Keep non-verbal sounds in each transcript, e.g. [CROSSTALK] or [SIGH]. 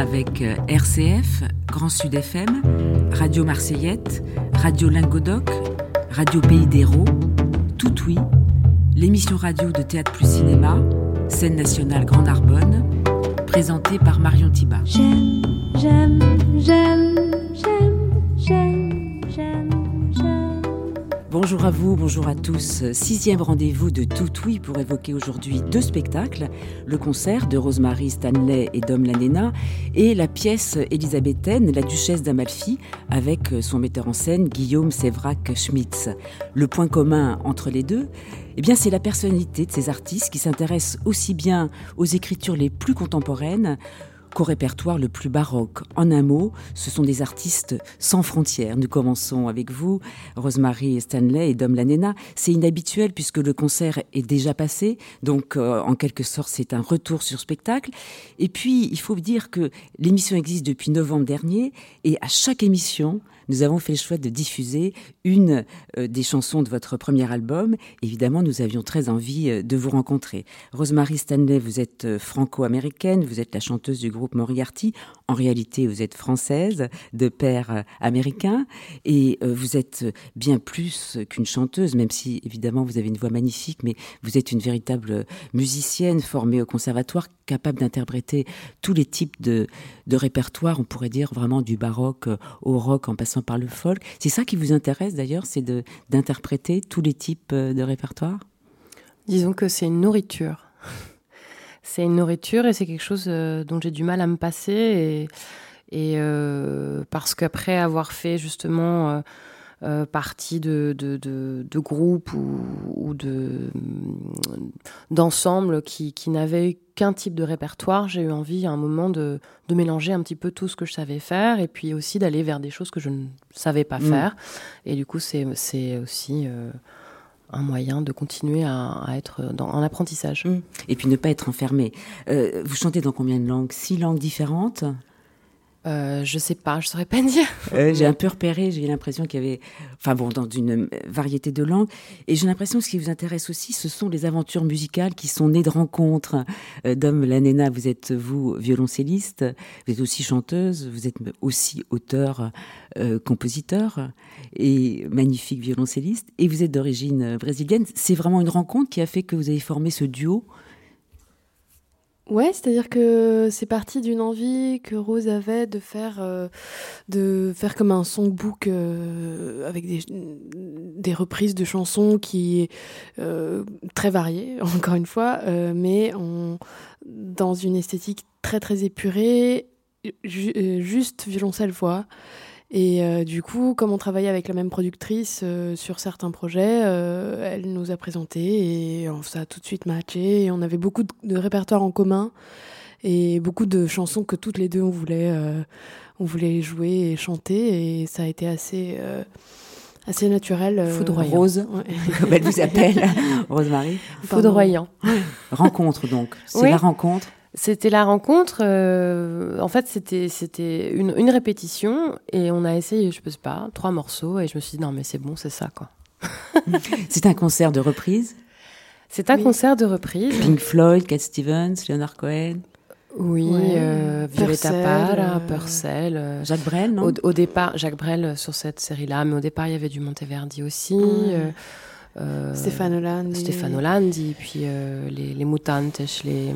avec euh, RCF, Grand Sud FM, Radio Marseillette, Radio Lingodoc, Radio Pays d'Hérault, Tout Oui, l'émission radio de Théâtre plus Cinéma, scène nationale Grande Arbonne, présentée par Marion Thiba. J'aime, j'aime, j'aime, j'aime, Bonjour à vous, bonjour à tous. Sixième rendez-vous de Tout Oui pour évoquer aujourd'hui deux spectacles le concert de Rosemary Stanley et Dom Lanena et la pièce élisabéthaine La Duchesse d'Amalfi avec son metteur en scène Guillaume Sévrac-Schmitz. Le point commun entre les deux, eh bien, c'est la personnalité de ces artistes qui s'intéressent aussi bien aux écritures les plus contemporaines qu'au répertoire le plus baroque. En un mot, ce sont des artistes sans frontières. Nous commençons avec vous, Rosemary Stanley et Dom Lanena. C'est inhabituel puisque le concert est déjà passé, donc euh, en quelque sorte c'est un retour sur spectacle. Et puis, il faut dire que l'émission existe depuis novembre dernier et à chaque émission, nous avons fait le choix de diffuser une euh, des chansons de votre premier album. Évidemment, nous avions très envie euh, de vous rencontrer. Rosemary Stanley, vous êtes euh, franco-américaine, vous êtes la chanteuse du groupe Moriarty. En réalité, vous êtes française, de père américain, et vous êtes bien plus qu'une chanteuse, même si évidemment vous avez une voix magnifique, mais vous êtes une véritable musicienne formée au conservatoire, capable d'interpréter tous les types de, de répertoires, on pourrait dire vraiment du baroque au rock en passant par le folk. C'est ça qui vous intéresse d'ailleurs, c'est d'interpréter tous les types euh, de répertoire Disons que c'est une nourriture. C'est une nourriture et c'est quelque chose euh, dont j'ai du mal à me passer. Et, euh, parce qu'après avoir fait justement partie de, de, groupes ou, de d'ensembles qui, qui n'avaient qu'un type de répertoire, j'ai eu envie à un moment de, mélanger un petit peu tout ce que je savais faire et puis aussi d'aller vers des choses que je ne savais pas mm. faire. Et du coup, c'est aussi euh, un moyen de continuer à, être dans, en apprentissage. Mm. Et puis ne pas être enfermé. Euh, vous chantez dans combien de langues? Six langues différentes? Euh, je sais pas, je saurais pas [LAUGHS] dire. Euh, j'ai un peu repéré, j'ai l'impression qu'il y avait, enfin bon, dans une variété de langues. Et j'ai l'impression que ce qui vous intéresse aussi, ce sont les aventures musicales qui sont nées de rencontres. Euh, Dom Lanena, vous êtes, vous, violoncelliste, vous êtes aussi chanteuse, vous êtes aussi auteur, euh, compositeur et magnifique violoncelliste. Et vous êtes d'origine brésilienne. C'est vraiment une rencontre qui a fait que vous avez formé ce duo Ouais, c'est-à-dire que c'est parti d'une envie que Rose avait de faire, euh, de faire comme un songbook euh, avec des, reprises de chansons qui euh, très variées, [LAUGHS] encore une fois, euh, mais dans une esthétique très très épurée, juste violoncelle-voix. Et euh, du coup, comme on travaillait avec la même productrice euh, sur certains projets, euh, elle nous a présenté et ça a tout de suite matché. Et on avait beaucoup de, de répertoires en commun et beaucoup de chansons que toutes les deux on voulait, on voulait jouer et chanter. Et ça a été assez assez naturel. Foudroyant. Rose, [LAUGHS] comme elle vous appelle, Rosemary. Foudroyant. rencontre donc. C'est la rencontre. C'était la rencontre. Euh, en fait, c'était c'était une, une, répétition et on a essayé, je sais pas, trois morceaux et je me suis dit non mais c'est bon, c'est ça quoi. [LAUGHS] c'est un concert de reprise? C'est un concert de reprise. Pink Floyd, Cat Stevens, Leonard Cohen. Oui, euh, Violetta Parra, euh, Purcell. Euh, Jacques Brel, non? au, au, départ, Jacques Brel sur cette série-là, mais au départ, il y avait du Monteverdi aussi. Euh, Stéphane Landi. Stéphane Landi, puis euh, les, les Mutantes, les...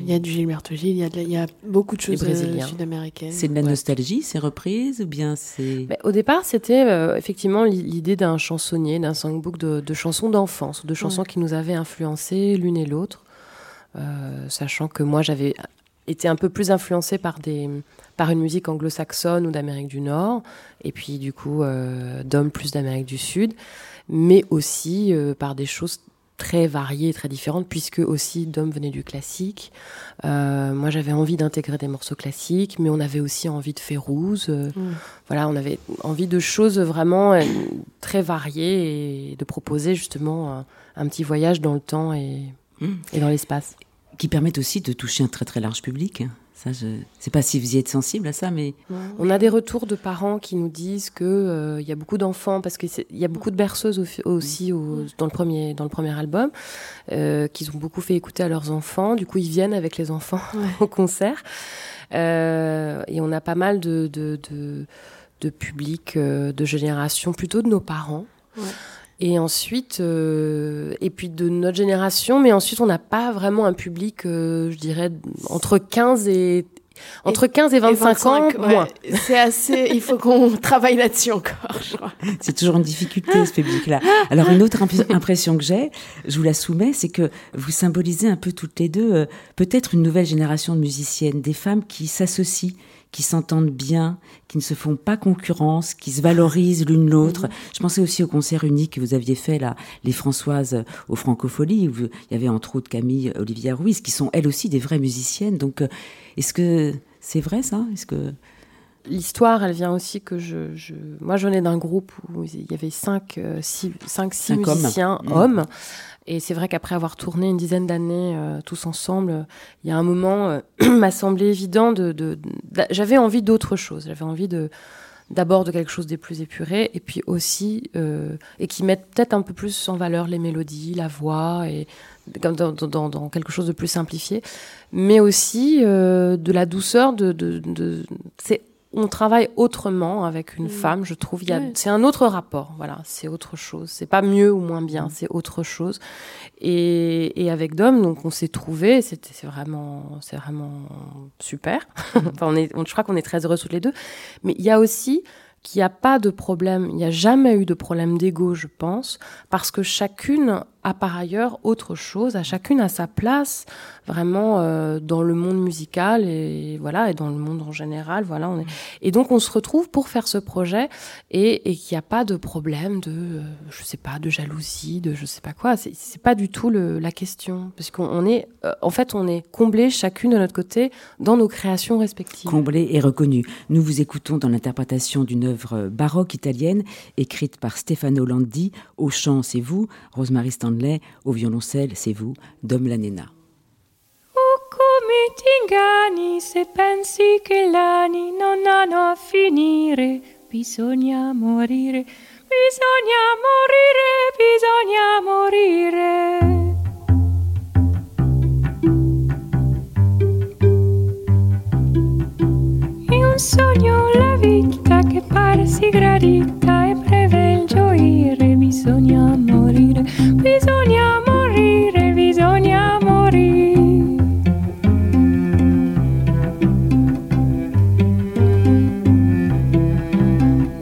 Il y a du Gilberto Gil, il y a, il y a beaucoup de choses euh, sud-américaines. C'est de la nostalgie, ces reprises, ou bien c'est... au départ, c'était effectivement l'idée d'un chansonnier, d'un songbook de, de chansons d'enfance, de chansons qui nous avaient influencés l'une et l'autre, sachant que moi, j'avais été un peu plus influencée par des par une musique anglo-saxonne ou d'Amérique du Nord, et puis du coup euh, d'hommes plus d'Amérique du Sud mais aussi euh, par des choses très variées, très différentes, puisque aussi Dom venait du classique. Euh, moi, j'avais envie d'intégrer des morceaux classiques, mais on avait aussi envie de Férouz. Euh, mm. Voilà, on avait envie de choses vraiment euh, très variées et de proposer justement un, un petit voyage dans le temps et, mm. et dans l'espace. Qui permettent aussi de toucher un très très large public. Ça, je sais pas si vous y êtes sensible à ça, mais on a des retours de parents qui nous disent que euh, il y a beaucoup d'enfants parce qu'il y a beaucoup de berceuses aussi dans le premier dans le premier album euh, qu'ils ont beaucoup fait écouter à leurs enfants. Du coup, ils viennent avec les enfants [LAUGHS] au concert euh, et on a pas mal de de, de, de public de génération plutôt de nos parents. Ouais. Et ensuite, euh, et puis de notre génération, mais ensuite on n'a pas vraiment un public, euh, je dirais, entre 15 et entre 15 et 25, ans, moins. C'est assez. Il faut qu'on [LAUGHS] travaille là-dessus encore, je crois. C'est toujours une difficulté, ce public-là. Alors, une autre impression que j'ai, je vous la soumets, c'est que vous symbolisez un peu toutes les deux, euh, peut-être une nouvelle génération de musiciennes, des femmes qui s'associent, qui s'entendent bien, qui ne se font pas concurrence, qui se valorisent l'une l'autre. Mhm. Je pensais aussi au concert unique que vous aviez fait là, les Françoises aux Francopholies, où il y avait entre autres Camille Olivia Ruiz, qui sont elles aussi des vraies musiciennes. Donc, euh, est-ce que c'est vrai ça? Est-ce que L'histoire, elle vient aussi que je, je... moi, je venais d'un groupe où il y avait cinq, euh, six, cinq, six musiciens hommes. hommes. Et c'est vrai qu'après avoir tourné une dizaine d'années euh, tous ensemble, il y a un moment, euh, [CLEARS THROAT] m'a semblé évident de, de, j'avais envie d'autre chose. J'avais envie de d'abord de quelque chose des plus épurés, et puis aussi euh, et qui mettent peut-être un peu plus en valeur les mélodies, la voix et dans, dans, dans, quelque chose de plus simplifié, mais aussi euh, de la douceur de, de c'est on travaille autrement avec une mmh. femme, je trouve. Il y a, c'est un autre rapport. Voilà, c'est autre chose. C'est pas mieux ou moins bien, mmh. c'est autre chose. Et, et avec Dom, donc on s'est trouvé. C'était, c'est vraiment, c'est vraiment super. [LAUGHS] enfin, on est, je crois qu'on est très heureux toutes les deux. Mais il y a aussi qu'il n'y a pas de problème. Il n'y a jamais eu de problème d'ego, je pense, parce que chacune a par ailleurs autre chose, à chacune a sa place vraiment euh, dans le monde musical et voilà et dans le monde en général voilà on est... et donc on se retrouve pour faire ce projet et, et qu'il n'y a pas de problème de euh, je sais pas de jalousie de je sais pas quoi. C'est, c'est pas du tout le, la question. Parce qu'on est euh, en fait on est comblé chacune de notre côté dans nos créations respectives. Comblé et reconnu. Nous vous écoutons dans l'interprétation d'une œuvre baroque italienne écrite par Stefano Landi au chant c'est vous. Rosemary Stanley au violoncelle, c'est vous, Dom Lanena. Oh, come t'inganni se pensi che l'anni non hanno a finire, bisogna morire, bisogna morire, bisogna morire. Un sogno la vita che pare si gradita e breve il gioire, bisogna morire, bisogna morire, bisogna morire.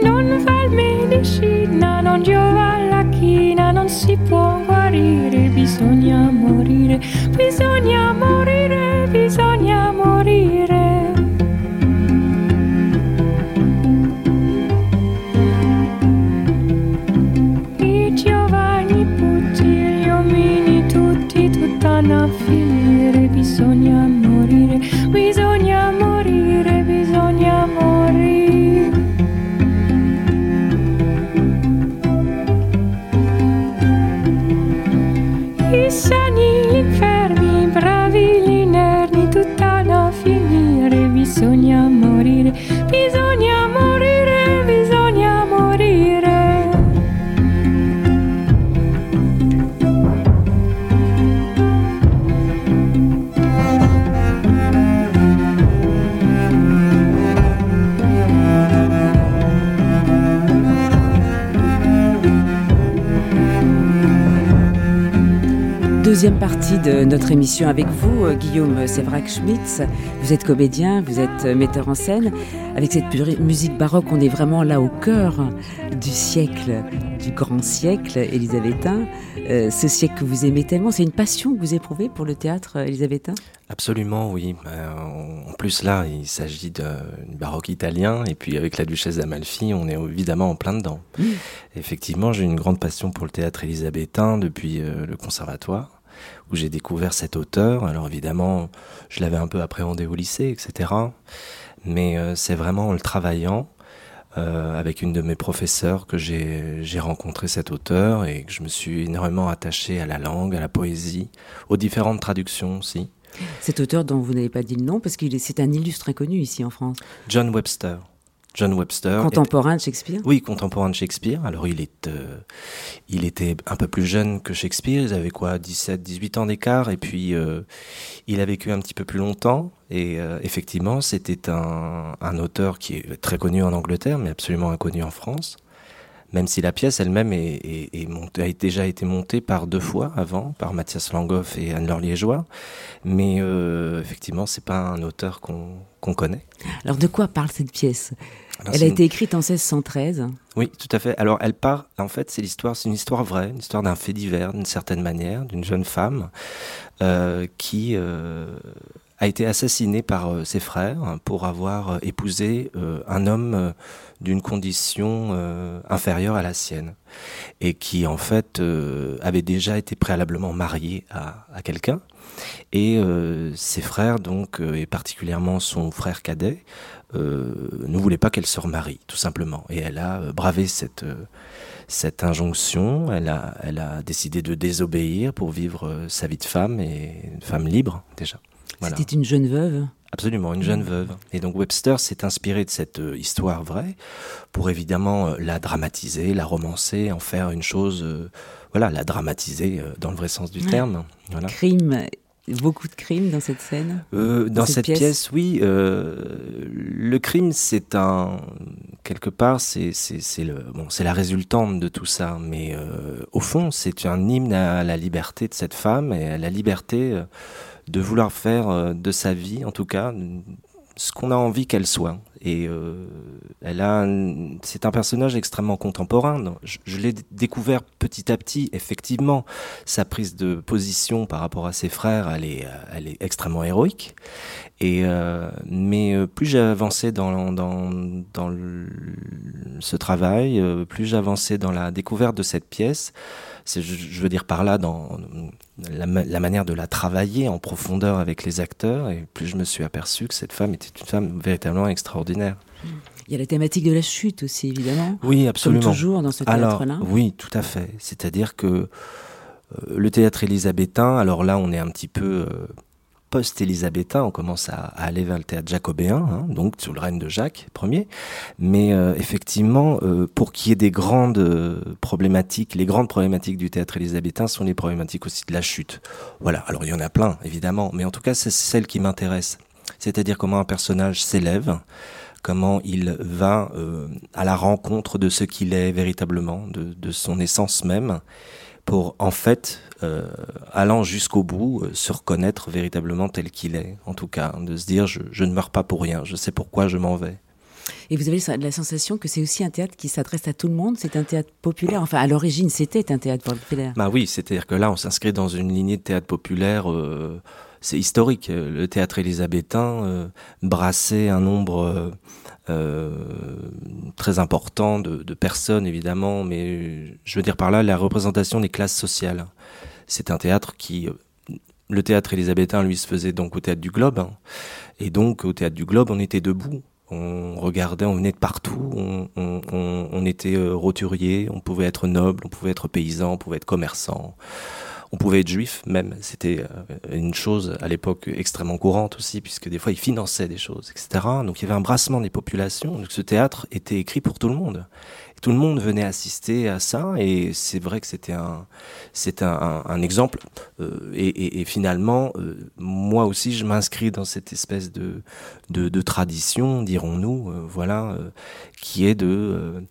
Non fa medicina, non giova la china, non si può guarire, bisogna morire, bisogna morire, Deuxième partie de notre émission avec vous, euh, Guillaume Sévrac-Schmitz. Vous êtes comédien, vous êtes euh, metteur en scène. Avec cette musique baroque, on est vraiment là au cœur du siècle, du grand siècle élisabétain. Euh, ce siècle que vous aimez tellement, c'est une passion que vous éprouvez pour le théâtre élisabétain? Absolument, oui. en plus, là, il s'agit d'un baroque italien, et puis avec la duchesse d'Amalfi, on est évidemment en plein dedans. Effectivement, j'ai une grande passion pour le théâtre élisabétain depuis le conservatoire où j'ai découvert cet auteur. Alors évidemment, je l'avais un peu appréhendé au lycée, etc. Mais euh, c'est vraiment en le travaillant euh, avec une de mes professeurs que j'ai rencontré cet auteur et que je me suis énormément attaché à la langue, à la poésie, aux différentes traductions aussi. Cet auteur dont vous n'avez pas dit le nom, parce qu'il c'est un illustre inconnu ici en France. John Webster. John Webster. Contemporain de Shakespeare? Oui, contemporain de Shakespeare. Alors il, est, euh, il était un peu plus jeune que Shakespeare, ils avaient quoi? 17, 18 ans d'écart, et puis euh, il a vécu un petit peu plus longtemps, et euh, effectivement c'était un, un, auteur qui est très connu en Angleterre, mais absolument inconnu en France même si la pièce elle-même est, est, est a déjà été montée par deux fois avant, par Mathias Langhoff et Anne-Laure Liégeois. Mais effectivement, c'est pas un auteur qu'on connaît. Alors de quoi parle cette pièce? Elle a été écrite en 1613. Oui, tout à fait. Alors elle part, en fait, c'est l'histoire, c'est une histoire vraie, une histoire d'un fait divers, d'une certaine manière, d'une jeune femme euh, qui euh, a été assassinée par euh, ses frères pour avoir euh, épousé euh, un homme d'une condition inférieure à la sienne. Et qui en fait avait déjà été préalablement marié à, quelqu'un. Et ses frères donc et particulièrement son frère cadet ne voulaient pas qu'elle se remarie tout simplement. Et elle a bravé cette cette injonction, elle a, elle a décidé de désobéir pour vivre sa vie de femme et une femme libre déjà. Voilà. C'était une jeune veuve Absolument, une jeune veuve. Et donc Webster s'est inspiré de cette euh, histoire vraie pour évidemment euh, la dramatiser, la romancer, en faire une chose, euh, voilà, la dramatiser dans le vrai sens du ouais. terme. Voilà. Crime, beaucoup de crimes dans cette scène euh, Dans, dans cette, cette pièce, pièce, oui. Euh, le crime, c'est un quelque part, c'est c'est le bon, c'est la résultante de tout ça, mais euh, au fond, c'est un hymne à la liberté de cette femme et à la liberté de vouloir faire de sa vie, en tout cas, ce qu'on a envie qu'elle soit. Et euh, elle a, c'est un personnage extrêmement contemporain. Je, l'ai découvert petit à petit. Effectivement, sa prise de position par rapport à ses frères, elle est, elle est extrêmement héroïque. Et euh, mais euh, plus j'ai avancé dans dans dans le, ce travail, euh, plus j'avançais dans la découverte de cette pièce. Je, je veux dire par là dans la, la, manière de la travailler en profondeur avec les acteurs, et plus je me suis aperçu que cette femme était une femme véritablement extraordinaire. Il y a la thématique de la chute aussi, évidemment. Oui, absolument. Comme toujours dans ce théâtre-là. Oui, tout à fait. C'est-à-dire que euh, le théâtre élisabétain, alors là, on est un petit peu euh, post-élisabétain, on commence à, à, aller vers le théâtre jacobéen, hein, donc sous le règne de Jacques Ier. Mais euh, effectivement, euh, pour qu'il y ait des grandes euh, problématiques, les grandes problématiques du théâtre élisabétain sont les problématiques aussi de la chute. Voilà, alors il y en a plein, évidemment, mais en tout cas, c'est celle qui m'intéresse. C'est-à-dire comment un personnage s'élève, comment il va à la rencontre de ce qu'il est véritablement, de son essence même, pour en fait, euh, allant jusqu'au bout, euh, se reconnaître véritablement tel qu'il est, en tout cas, de se dire je, je, ne meurs pas pour rien, je sais pourquoi je m'en vais. Et vous avez la sensation que c'est aussi un théâtre qui s'adresse à tout le monde, c'est un théâtre populaire, enfin à l'origine c'était un théâtre populaire. Bah oui, c'est-à-dire que là on s'inscrit dans une lignée de théâtre populaire. Euh, c'est historique. Le théâtre élisabétain brassait un nombre très important de, de, personnes, évidemment, mais je veux dire par là la représentation des classes sociales. C'est un théâtre qui... Le théâtre élisabétain, lui, se faisait donc au théâtre du Globe. Hein, et donc, au théâtre du Globe, on était debout. On regardait, on venait de partout, on, on, on, on était roturier, on pouvait être noble, on pouvait être paysan, on pouvait être commerçant on pouvait être juif même, c'était euh, une chose à l'époque extrêmement courante aussi, puisque des fois ils finançaient des choses, etc. Donc il y avait un brassement des populations, ce théâtre était écrit pour tout le monde. Tout le monde venait assister à ça, et c'est vrai que c'était un, un, exemple. Euh, et, finalement, euh, moi aussi, je m'inscris dans cette espèce de, de, tradition, dirons-nous, voilà, qui est de,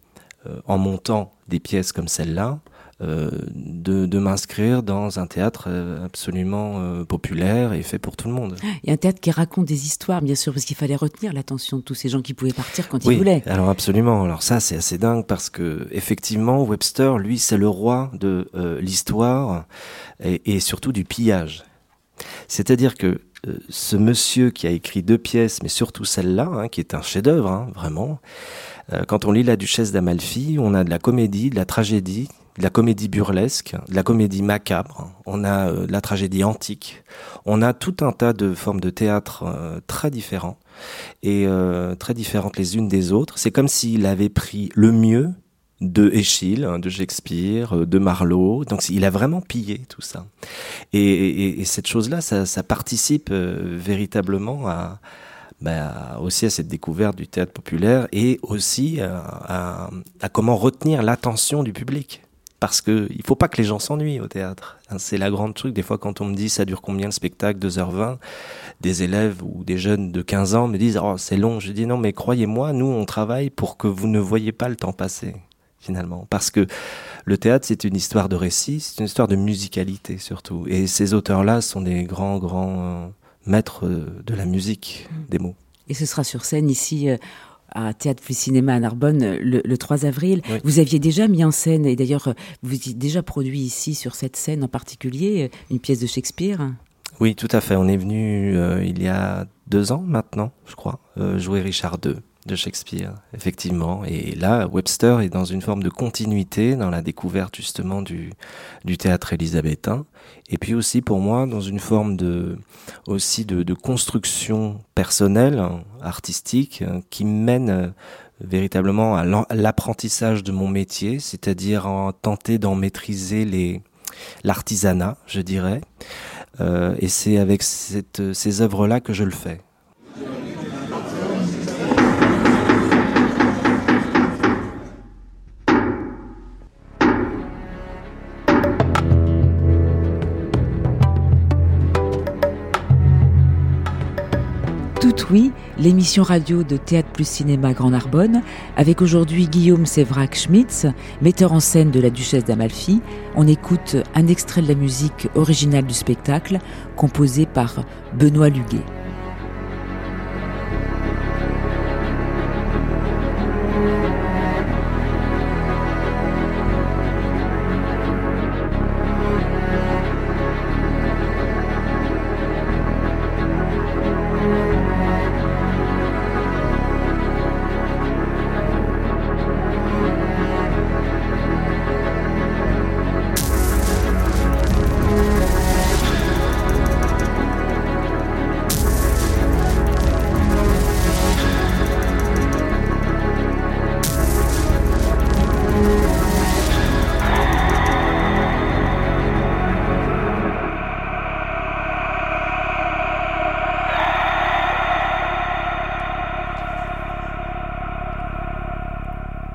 en montant des pièces comme celle-là, de, de m'inscrire dans un théâtre euh, absolument euh, populaire et fait pour tout le monde. A un théâtre qui raconte des histoires, bien sûr, parce qu'il fallait retenir l'attention de tous ces gens qui pouvaient partir quand oui, ils voulaient. Alors absolument. Alors ça, c'est assez dingue parce que effectivement, Webster, lui, c'est le roi de euh, l'histoire et, et, surtout du pillage. C'est-à-dire que euh, ce monsieur qui a écrit deux pièces, mais surtout celle-là, hein, qui est un chef-d'œuvre, hein, vraiment. Euh, quand on lit La Duchesse d'Amalfi, on a de la comédie, de la tragédie, de la comédie burlesque, de la comédie macabre, on a euh, de la tragédie antique, on a tout un tas de formes de théâtre euh, très différents et euh, très différentes les unes des autres. C'est comme s'il avait pris le mieux de Échille, hein, de Shakespeare, euh, de Marlowe. Donc il a vraiment pillé tout ça. Et, cette chose-là, ça, participe euh, véritablement à, bah, aussi à cette découverte du théâtre populaire et aussi à, comment retenir l'attention du public parce que il faut pas que les gens s'ennuient au théâtre. Hein, c'est la grande truc. Des fois, quand on me dit ça dure combien le spectacle? 2h20, des élèves ou des jeunes de 15 ans me disent oh c'est long. Je dis non mais croyez-moi, nous on travaille pour que vous ne voyez pas le temps passer finalement, parce que le théâtre c'est une histoire de récit, c'est une histoire de musicalité surtout. Et ces auteurs-là sont des grands grands euh, maîtres euh, de la musique mmh. des mots. Et ce sera sur scène ici euh, à Théâtre plus Cinéma à Narbonne le, 3 avril. Vous aviez déjà mis en scène, et d'ailleurs vous avez déjà produit ici sur cette scène en particulier, une pièce de Shakespeare. Oui, tout à fait. On est venu euh, il y a deux ans maintenant, je crois, euh, jouer Richard II de Shakespeare, effectivement. Et là, Webster est dans une forme de continuité dans la découverte justement du, du théâtre élisabétain. Et puis aussi pour moi, dans une forme de, aussi de, de construction personnelle, artistique, hein, qui mène euh, véritablement à l'apprentissage de mon métier, c'est-à-dire en tenter d'en maîtriser les, l'artisanat, je dirais. Euh, et c'est avec cette, ces œuvres-là que je le fais. Oui, l'émission radio de Théâtre plus Cinéma Grand Narbonne, avec aujourd'hui Guillaume Sévrac-Schmitz, metteur en scène de La Duchesse d'Amalfi. On écoute un extrait de la musique originale du spectacle, composé par Benoît Luguet.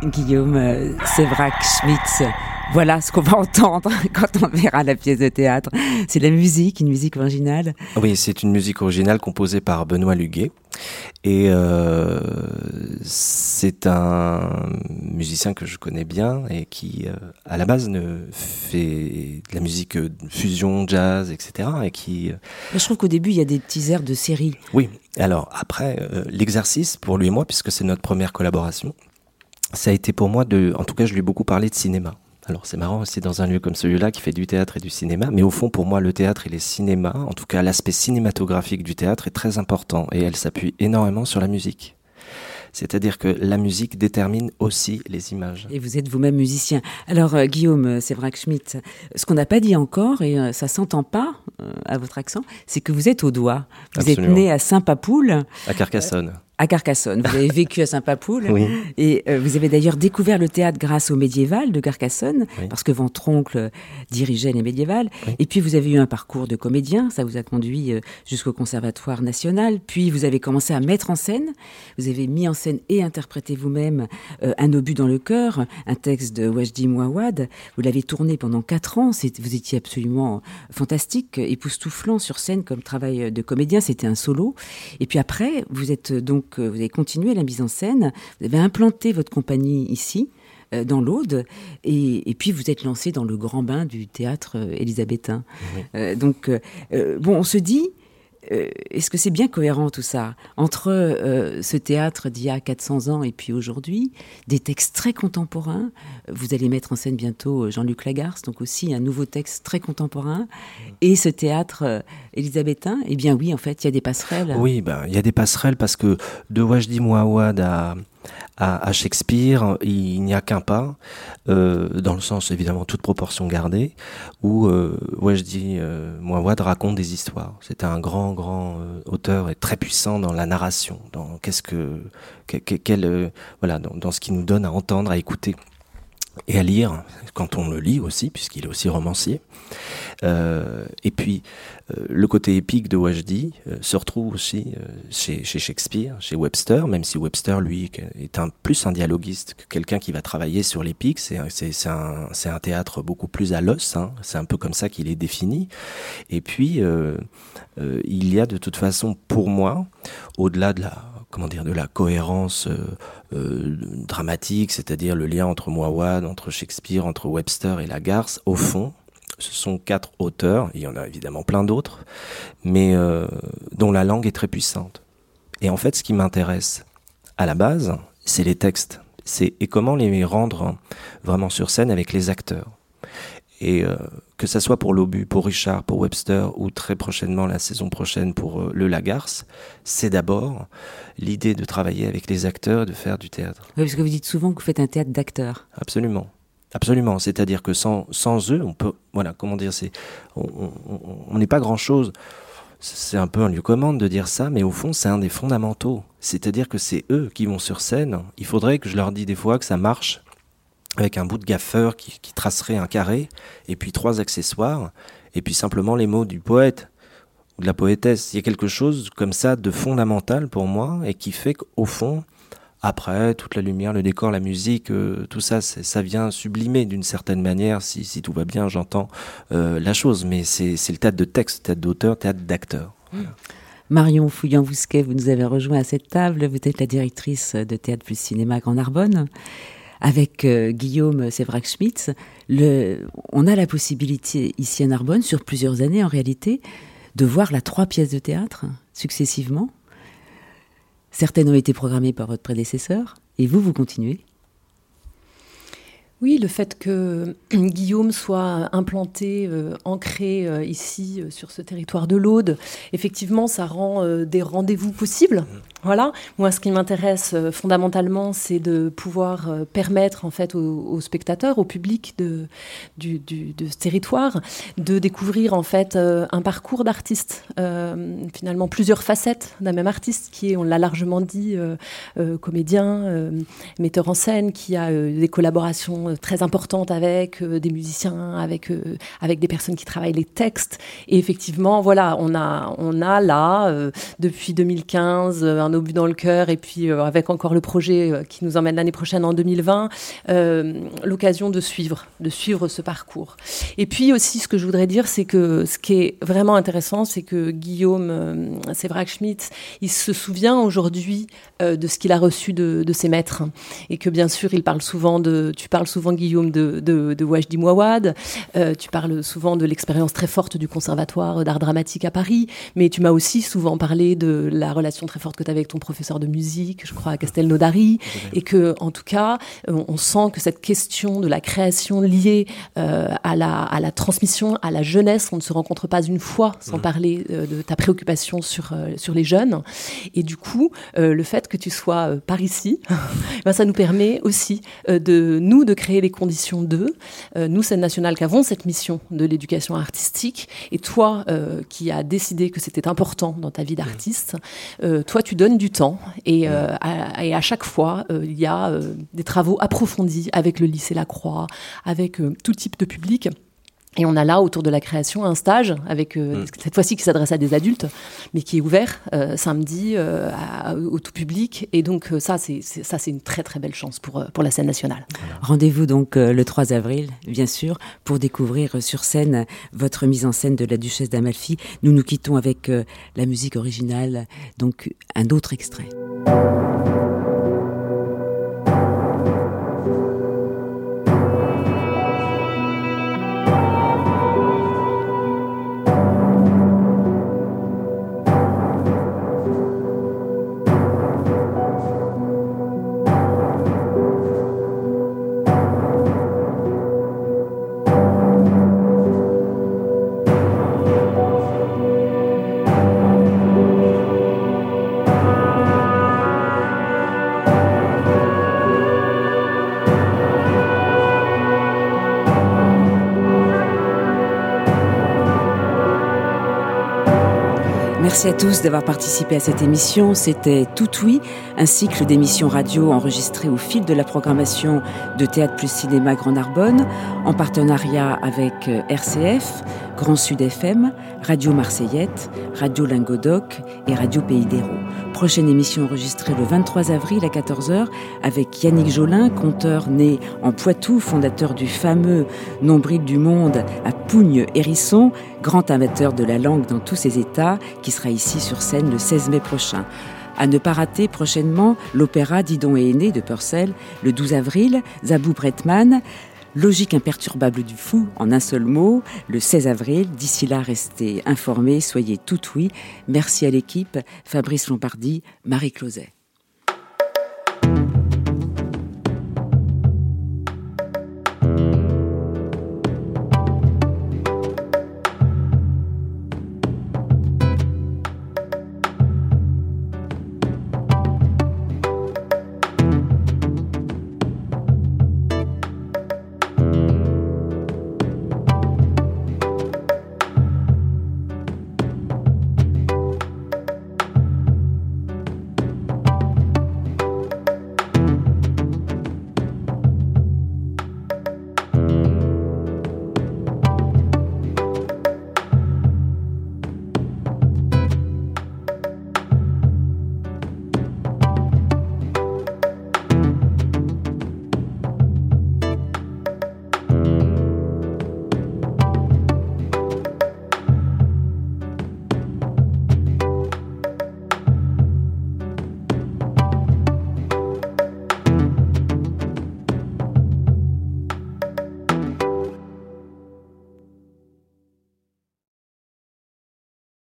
Guillaume euh, Sévrac-Schmitz. Voilà ce qu'on va entendre [LAUGHS] quand on verra la pièce de théâtre. C'est la musique, une musique originale. Oui, c'est une musique originale composée par Benoît Luguet. Et euh, c'est un musicien que je connais bien et qui, euh, à la base, ne fait de la musique fusion, jazz, etc. Et qui. je trouve qu'au début, il y a des petits airs de série. Oui. Alors après, l'exercice pour lui et moi, puisque c'est notre première collaboration, ça a été pour moi de, en tout cas, je lui ai beaucoup parlé de cinéma. Alors c'est marrant aussi dans un lieu comme celui-là qui fait du théâtre et du cinéma, mais au fond pour moi le théâtre et les cinémas, en tout cas l'aspect cinématographique du théâtre est très important et elle s'appuie énormément sur la musique. C'est-à-dire que la musique détermine aussi les images. Et vous êtes vous-même musicien. Alors euh, Guillaume euh, Sévrac-Schmidt, ce qu'on n'a pas dit encore, et euh, ça s'entend pas à votre accent, c'est que vous êtes au doigt. Vous êtes né à Saint-Papoule. À Carcassonne à Carcassonne. Vous avez vécu à Saint-Papoule. Oui. Et euh, vous avez d'ailleurs découvert le théâtre grâce au médiéval de Carcassonne, parce que votre oncle dirigeait les médiévales. Et puis vous avez eu un parcours de comédien, ça vous a conduit euh, jusqu'au Conservatoire national. Puis vous avez commencé à mettre en scène. Vous avez mis en scène et interprété vous-même euh, Un obus dans le cœur, un texte de Wajdi Mouawad. Vous l'avez tourné pendant quatre ans. Vous étiez absolument fantastique, époustouflant sur scène comme travail de comédien. C'était un solo. Et puis après, vous êtes donc vous avez continué la mise en scène, vous avez implanté votre compagnie ici, euh, dans l'Aude, et, puis vous êtes lancé dans le grand bain du théâtre euh, élisabétain. Euh, donc, bon, on se dit, est-ce que c'est bien cohérent tout ça? Entre ce théâtre d'il y a 400 ans et puis aujourd'hui, des textes très contemporains. Vous allez mettre en scène bientôt Jean-Luc Lagarce, donc aussi un nouveau texte très contemporain, et ce théâtre élisabétain. Eh bien oui, en fait, il y a des passerelles. Oui, ben il y a des passerelles parce que de Wajdi Mouawad à à, Shakespeare, il n'y a qu'un pas, euh, dans le sens évidemment toute proportion gardée, où euh, je dis, euh, Mouawad raconte des histoires. C'était un grand, grand euh, auteur et très puissant dans la narration, dans qu'est-ce que, dans, ce qui nous donne à entendre, à écouter. Et à lire quand on le lit aussi, puisqu'il est aussi romancier. Euh, et puis, euh, le côté épique de Wajdi euh, se retrouve aussi chez, chez, Shakespeare, chez Webster, même si Webster, lui, est un, plus un dialoguiste que quelqu'un qui va travailler sur l'épique. C'est un, un, théâtre beaucoup plus à l'os, hein. c'est un peu comme ça qu'il est défini. Et puis, il y a de toute façon, pour moi, au-delà de la comment dire de la cohérence euh, euh, dramatique, c'est-à-dire le lien entre Mouawad, entre Shakespeare, entre Webster et Lagarce, au fond, ce sont quatre auteurs, il y en a évidemment plein d'autres, mais euh, dont la langue est très puissante. Et en fait, ce qui m'intéresse à la base, c'est les textes. C'est et comment les rendre vraiment sur scène avec les acteurs. Que ça soit pour l'Obus, pour Richard, pour Webster ou très prochainement la saison prochaine pour euh, le Lagarce, c'est d'abord l'idée de travailler avec les acteurs, de faire du théâtre. Oui, parce que vous dites souvent que vous faites un théâtre d'acteurs. Absolument. Absolument, c'est-à-dire que sans, sans eux, on peut, voilà, comment dire, c'est, on n'est pas grand-chose. C'est un peu un lieu commande de dire ça, mais au fond, c'est un des fondamentaux. C'est-à-dire que c'est eux qui vont sur scène. Il faudrait que je leur dise des fois que ça marche avec un bout de gaffeur qui, tracerait un carré, et puis trois accessoires, et puis simplement les mots du poète ou de la poétesse. Il y a quelque chose comme ça de fondamental pour moi, et qui fait qu'au fond, après, toute la lumière, le décor, la musique, euh, tout ça, ça vient sublimer d'une certaine manière, si, tout va bien, j'entends euh, la chose, mais c'est le théâtre de texte, théâtre d'auteur, théâtre d'acteur. Mmh. Marion Fouillant-Vousquet, vous nous avez rejoint à cette table, vous êtes la directrice de Théâtre plus Cinéma Grand Narbonne avec euh, Guillaume Sévrac-Schmitz, on a la possibilité ici à Narbonne, sur plusieurs années en réalité, de voir la trois pièces de théâtre successivement. Certaines ont été programmées par votre prédécesseur, et vous, vous continuez. Oui, le fait que [CLEARS THROAT] Guillaume soit implanté, euh, ancré euh, ici sur ce territoire de l'Aude, effectivement, ça rend des rendez-vous possibles. Moi, ce qui m'intéresse fondamentalement, c'est de pouvoir permettre en fait aux, spectateurs, au public de, du, ce territoire, de découvrir en fait un parcours d'artiste, finalement plusieurs facettes d'un même artiste qui est, on l'a largement dit, comédien, metteur en scène, qui a des collaborations euh, très importante avec euh, des musiciens, avec, euh, avec des personnes qui travaillent les textes. Et effectivement, voilà, on a, on a là, depuis 2015, un obus dans le cœur, et puis avec encore le projet qui nous emmène l'année prochaine en 2020, l'occasion de suivre, de suivre ce parcours. Et puis aussi, ce que je voudrais dire, c'est que ce qui est vraiment intéressant, c'est que Guillaume Sévrac-Schmitt, il se souvient aujourd'hui de ce qu'il a reçu de, ses maîtres. Et que bien sûr, il parle souvent de, tu parles souvent Guillaume, de, de, Wajdi Mouawad. Euh, tu parles souvent de l'expérience très forte du Conservatoire d'art dramatique à Paris. Mais tu m'as aussi souvent parlé de la relation très forte que tu as avec ton professeur de musique, je crois, à Castelnaudary. Et que, en tout cas, on sent que cette question de la création liée euh, à, la, à la transmission, à la jeunesse, on ne se rencontre pas une fois sans mmh. parler euh, de ta préoccupation sur, sur les jeunes. Et du coup, le fait que tu sois par ici, [LAUGHS] ben, ça nous permet aussi de nous de créer les conditions d'eux. Euh, nous, scène nationale, qui avons cette mission de l'éducation artistique, et toi, euh, qui as décidé que c'était important dans ta vie d'artiste, euh, toi, tu donnes du temps, et, à, et à, chaque fois, il y a des travaux approfondis avec le lycée Lacroix, avec tout type de public. Et on a là, autour de la création, un stage avec euh, mm. cette fois-ci qui s'adresse à des adultes, mais qui est ouvert euh, samedi euh, au tout public. Et donc ça, c'est ça, c'est une très très belle chance pour pour la scène nationale. Rendez-vous donc le 3 avril, bien sûr, pour découvrir sur scène votre mise en scène de la Duchesse d'Amalfi. Nous nous quittons avec la musique originale, donc un autre extrait. Merci à tous d'avoir participé à cette émission. C'était Tout Oui, un cycle d'émissions radio enregistrées au fil de la programmation de Théâtre plus Cinéma Grand Narbonne, en partenariat avec euh, RCF, Grand Sud FM, Radio Marseillette, Radio Lingodoc et Radio Pays d'Hérault. Prochaine émission enregistrée le 23 avril à 14h avec Yannick Jolin, conteur né en Poitou, fondateur du fameux Nombril du Monde Pougne-Hérisson, grand amateur de la langue dans tous ses états, qui sera ici sur scène le 16 mai prochain. À ne pas rater prochainement l'opéra Didon et Aîné de Purcell le 12 avril, Zabou Bretman, Logique imperturbable du fou, en un seul mot, le 16 avril. D'ici là, restez informés, soyez tout oui. Merci à l'équipe, Fabrice Lombardi, Marie Closet.